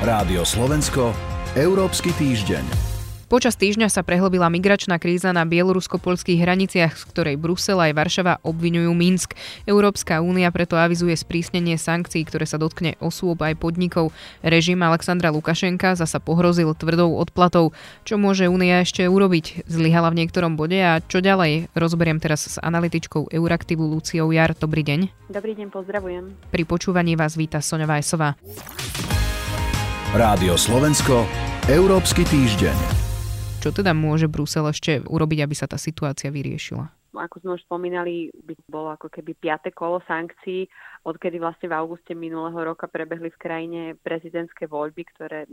Rádio Slovensko, Európsky týždeň. Počas týždňa sa prehlbila migračná kríza na bielorusko-polských hraniciach, z ktorej Brusel aj Varšava obvinujú Minsk. Európska únia preto avizuje sprísnenie sankcií, ktoré sa dotkne osôb aj podnikov. Režim Alexandra Lukašenka zasa pohrozil tvrdou odplatou. Čo môže únia ešte urobiť? Zlyhala v niektorom bode a čo ďalej? Rozberiem teraz s analytičkou Euraktivu Luciou Jar. Dobrý deň. Dobrý deň, pozdravujem. Pri počúvaní vás víta Sonja Vajsová. Rádio Slovensko, Európsky týždeň. Čo teda môže Brusel ešte urobiť, aby sa tá situácia vyriešila? ako sme už spomínali, by bolo ako keby piate kolo sankcií, odkedy vlastne v auguste minulého roka prebehli v krajine prezidentské voľby, ktoré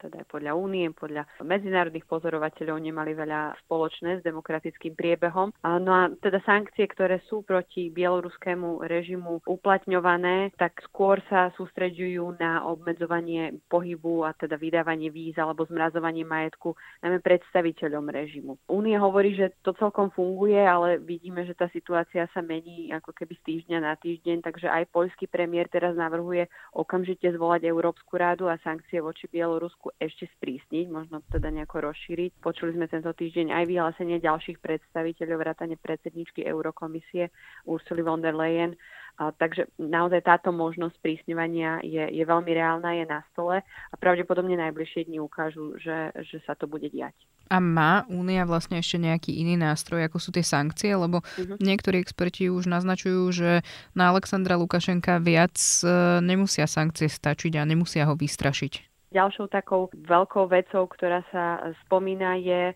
teda aj podľa únie, podľa medzinárodných pozorovateľov nemali veľa spoločné s demokratickým priebehom. No a teda sankcie, ktoré sú proti bieloruskému režimu uplatňované, tak skôr sa sústreďujú na obmedzovanie pohybu a teda vydávanie víz alebo zmrazovanie majetku najmä predstaviteľom režimu. Únie hovorí, že to celkom funguje, ale vidíme, že tá situácia sa mení ako keby z týždňa na týždeň, takže aj poľský premiér teraz navrhuje okamžite zvolať Európsku rádu a sankcie voči Bielorusku ešte sprísniť, možno teda nejako rozšíriť. Počuli sme tento týždeň aj vyhlásenie ďalších predstaviteľov vrátane predsedničky Eurokomisie Ursuly von der Leyen. A, takže naozaj táto možnosť sprísňovania je, je veľmi reálna, je na stole a pravdepodobne najbližšie dni ukážu, že, že sa to bude diať. A má Únia vlastne ešte nejaký iný nástroj, ako sú tie sankcie? Lebo uh-huh. niektorí experti už naznačujú, že na Alexandra Lukašenka viac e, nemusia sankcie stačiť a nemusia ho vystrašiť. Ďalšou takou veľkou vecou, ktorá sa spomína, je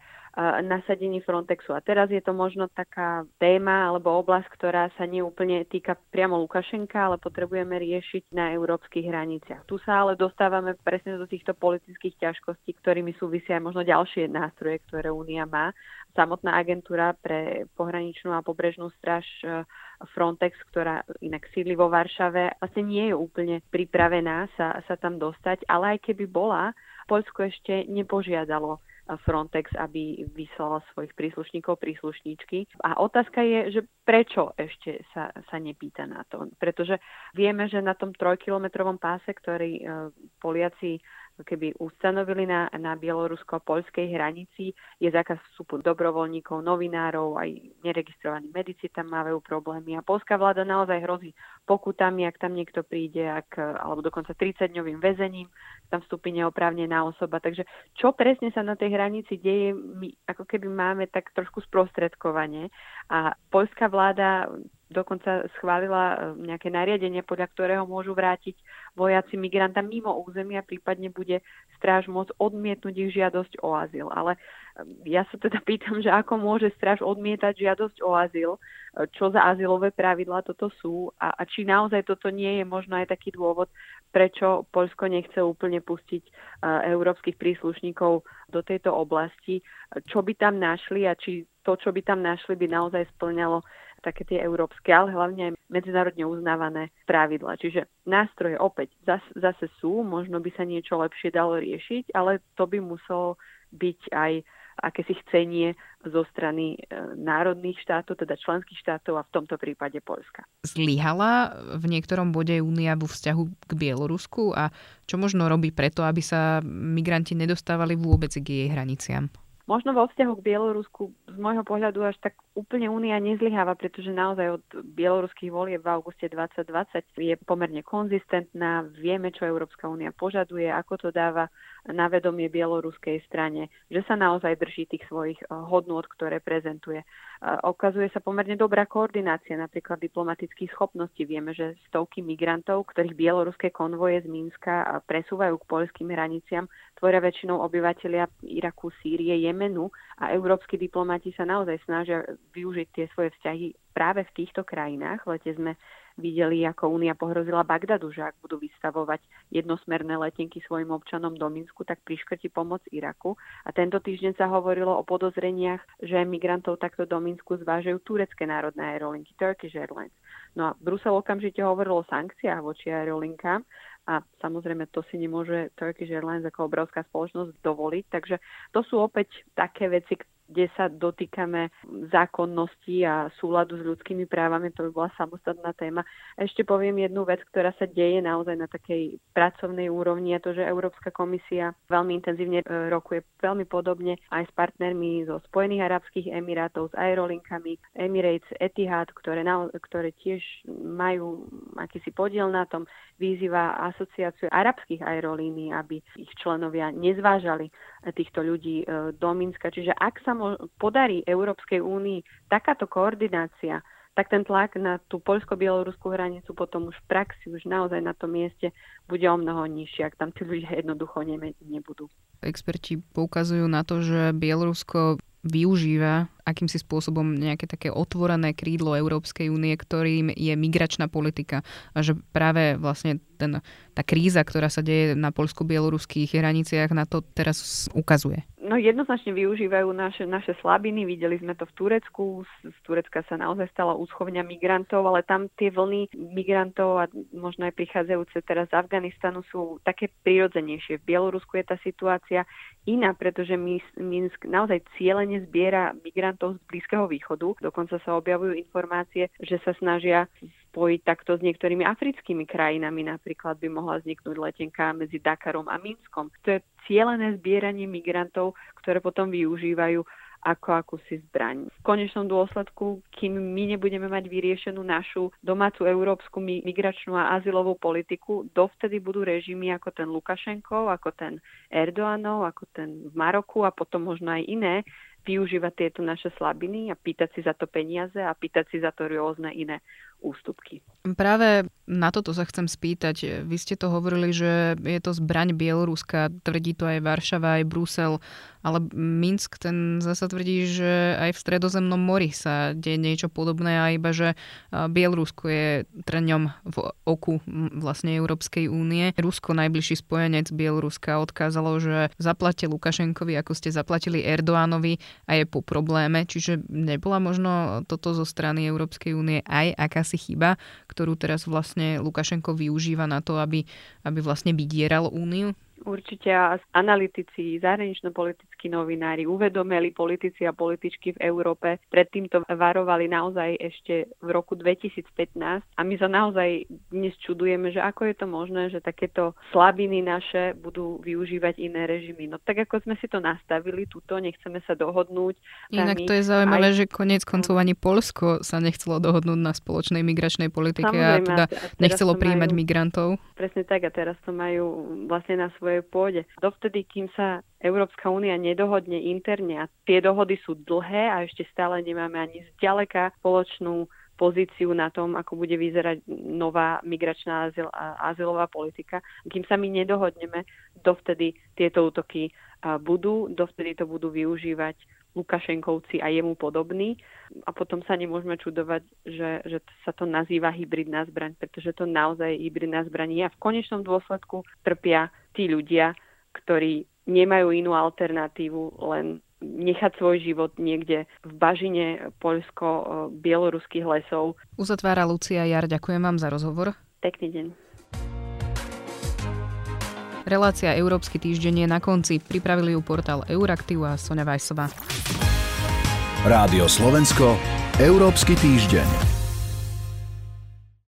nasadení Frontexu. A teraz je to možno taká téma alebo oblasť, ktorá sa neúplne týka priamo Lukašenka, ale potrebujeme riešiť na európskych hraniciach. Tu sa ale dostávame presne do týchto politických ťažkostí, ktorými súvisia aj možno ďalšie nástroje, ktoré Únia má. Samotná agentúra pre pohraničnú a pobrežnú straž Frontex, ktorá inak sídli vo Varšave, vlastne nie je úplne pripravená sa, sa tam dostať, ale aj keby bola, Poľsko ešte nepožiadalo Frontex, aby vyslal svojich príslušníkov, príslušníčky. A otázka je, že prečo ešte sa, sa nepýta na to. Pretože vieme, že na tom trojkilometrovom páse, ktorý e, Poliaci keby ustanovili na, na bielorusko-poľskej hranici, je zákaz vstupu dobrovoľníkov, novinárov, aj neregistrovaní medici tam majú problémy. A polská vláda naozaj hrozí pokutami, ak tam niekto príde, ak, alebo dokonca 30-dňovým väzením, tam vstúpi neoprávnená osoba. Takže čo presne sa na tej hranici deje, my ako keby máme tak trošku sprostredkovanie. A poľská vláda dokonca schválila e, nejaké nariadenie, podľa ktorého môžu vrátiť vojaci migranta mimo územia, prípadne bude stráž môcť odmietnúť ich žiadosť o azyl. Ale e, ja sa teda pýtam, že ako môže stráž odmietať žiadosť o azyl, e, čo za azylové pravidlá toto sú? A, a či naozaj toto nie je možno aj taký dôvod, prečo Poľsko nechce úplne pustiť európskych príslušníkov do tejto oblasti, čo by tam našli a či to, čo by tam našli, by naozaj splňalo také tie európske, ale hlavne aj medzinárodne uznávané pravidla. Čiže nástroje opäť zase, zase sú, možno by sa niečo lepšie dalo riešiť, ale to by muselo byť aj akési chcenie zo strany e, národných štátov, teda členských štátov a v tomto prípade Polska. Zlyhala v niektorom bode Únia vo vzťahu k Bielorusku a čo možno robí preto, aby sa migranti nedostávali vôbec k jej hraniciam? Možno vo vzťahu k Bielorusku z môjho pohľadu až tak úplne únia nezlyháva, pretože naozaj od bieloruských volieb v auguste 2020 je pomerne konzistentná. Vieme, čo Európska únia požaduje, ako to dáva na vedomie bieloruskej strane, že sa naozaj drží tých svojich eh, hodnôt, ktoré prezentuje. Okazuje sa pomerne dobrá koordinácia napríklad diplomatických schopností. Vieme, že stovky migrantov, ktorých bieloruské konvoje z Mínska presúvajú k poľským hraniciam, tvoria väčšinou obyvateľia Iraku, Sýrie, Jemenu a európsky diplomati sa naozaj snažia využiť tie svoje vzťahy práve v týchto krajinách. V lete sme videli, ako Únia pohrozila Bagdadu, že ak budú vystavovať jednosmerné letenky svojim občanom do Minsku, tak priškrti pomoc Iraku. A tento týždeň sa hovorilo o podozreniach, že migrantov takto do Minsku zvážajú turecké národné aerolinky Turkish Airlines. No a Brusel okamžite hovoril o sankciách voči aerolinkám a samozrejme to si nemôže Turkish Airlines ako obrovská spoločnosť dovoliť. Takže to sú opäť také veci, kde sa dotýkame zákonnosti a súladu s ľudskými právami, to by bola samostatná téma. A ešte poviem jednu vec, ktorá sa deje naozaj na takej pracovnej úrovni, a to, že Európska komisia veľmi intenzívne e, rokuje veľmi podobne aj s partnermi zo Spojených Arabských Emirátov, s aerolinkami Emirates, Etihad, ktoré, na, ktoré tiež majú akýsi podiel na tom, vyzýva asociáciu arabských aerolínií, aby ich členovia nezvážali týchto ľudí e, do Minska. Čiže ak sa podarí Európskej únii takáto koordinácia, tak ten tlak na tú poľsko-bieloruskú hranicu potom už v praxi, už naozaj na tom mieste bude o mnoho nižšie, ak tam tí ľudia jednoducho ne, nebudú. Experti poukazujú na to, že Bielorusko využíva akýmsi spôsobom nejaké také otvorené krídlo Európskej únie, ktorým je migračná politika. A že práve vlastne ten, tá kríza, ktorá sa deje na polsko-bieloruských hraniciach, na to teraz ukazuje. No jednoznačne využívajú naše, naše slabiny. Videli sme to v Turecku. Z, z Turecka sa naozaj stala úschovňa migrantov, ale tam tie vlny migrantov a možno aj prichádzajúce teraz z Afganistanu sú také prirodzenejšie. V Bielorusku je tá situácia iná, pretože Minsk naozaj cieľene zbiera migrantov z Blízkeho východu. Dokonca sa objavujú informácie, že sa snažia spojiť takto s niektorými africkými krajinami. Napríklad by mohla vzniknúť letenka medzi Dakarom a Minskom. To je cielené zbieranie migrantov, ktoré potom využívajú ako akúsi zbraň. V konečnom dôsledku, kým my nebudeme mať vyriešenú našu domácu európsku migračnú a azylovú politiku, dovtedy budú režimy ako ten Lukašenkov, ako ten Erdoánov, ako ten v Maroku a potom možno aj iné, využívať tieto naše slabiny a pýtať si za to peniaze a pýtať si za to rôzne iné ústupky. Práve na toto sa chcem spýtať. Vy ste to hovorili, že je to zbraň Bieloruska, tvrdí to aj Varšava, aj Brusel, ale Minsk ten zasa tvrdí, že aj v stredozemnom mori sa deje niečo podobné a iba, že Bielorusko je trňom v oku vlastne Európskej únie. Rusko, najbližší spojenec Bieloruska, odkázalo, že zaplate Lukašenkovi, ako ste zaplatili Erdoánovi a je po probléme. Čiže nebola možno toto zo strany Európskej únie aj akási chyba, ktorú teraz vlastne Lukašenko využíva na to, aby, aby vlastne vydieral úniu? Určite analytici, zahranično-politickí novinári, uvedomeli politici a političky v Európe. Predtým to varovali naozaj ešte v roku 2015 a my sa naozaj dnes čudujeme, že ako je to možné, že takéto slabiny naše budú využívať iné režimy. No tak ako sme si to nastavili, tuto nechceme sa dohodnúť. Inak to je zaujímavé, aj... že konec koncov ani Polsko sa nechcelo dohodnúť na spoločnej migračnej politike Samozrejme, a teda nechcelo príjmať majú, migrantov. Presne tak a teraz to majú vlastne na svoje svojej pôde. Dovtedy, kým sa Európska únia nedohodne interne a tie dohody sú dlhé a ešte stále nemáme ani zďaleka spoločnú pozíciu na tom, ako bude vyzerať nová migračná azyl, a azylová politika. Kým sa my nedohodneme, dovtedy tieto útoky budú, dovtedy to budú využívať Lukašenkovci a jemu podobní. A potom sa nemôžeme čudovať, že, že sa to nazýva hybridná zbraň, pretože to naozaj hybridná zbraň je. A v konečnom dôsledku trpia tí ľudia, ktorí nemajú inú alternatívu, len nechať svoj život niekde v bažine poľsko-bieloruských lesov. Uzatvára Lucia Jar, ďakujem vám za rozhovor. Pekný deň. Relácia Európsky týždeň je na konci. Pripravili ju portál Euraktiv a Sonja Vajsová. Rádio Slovensko, Európsky týždeň.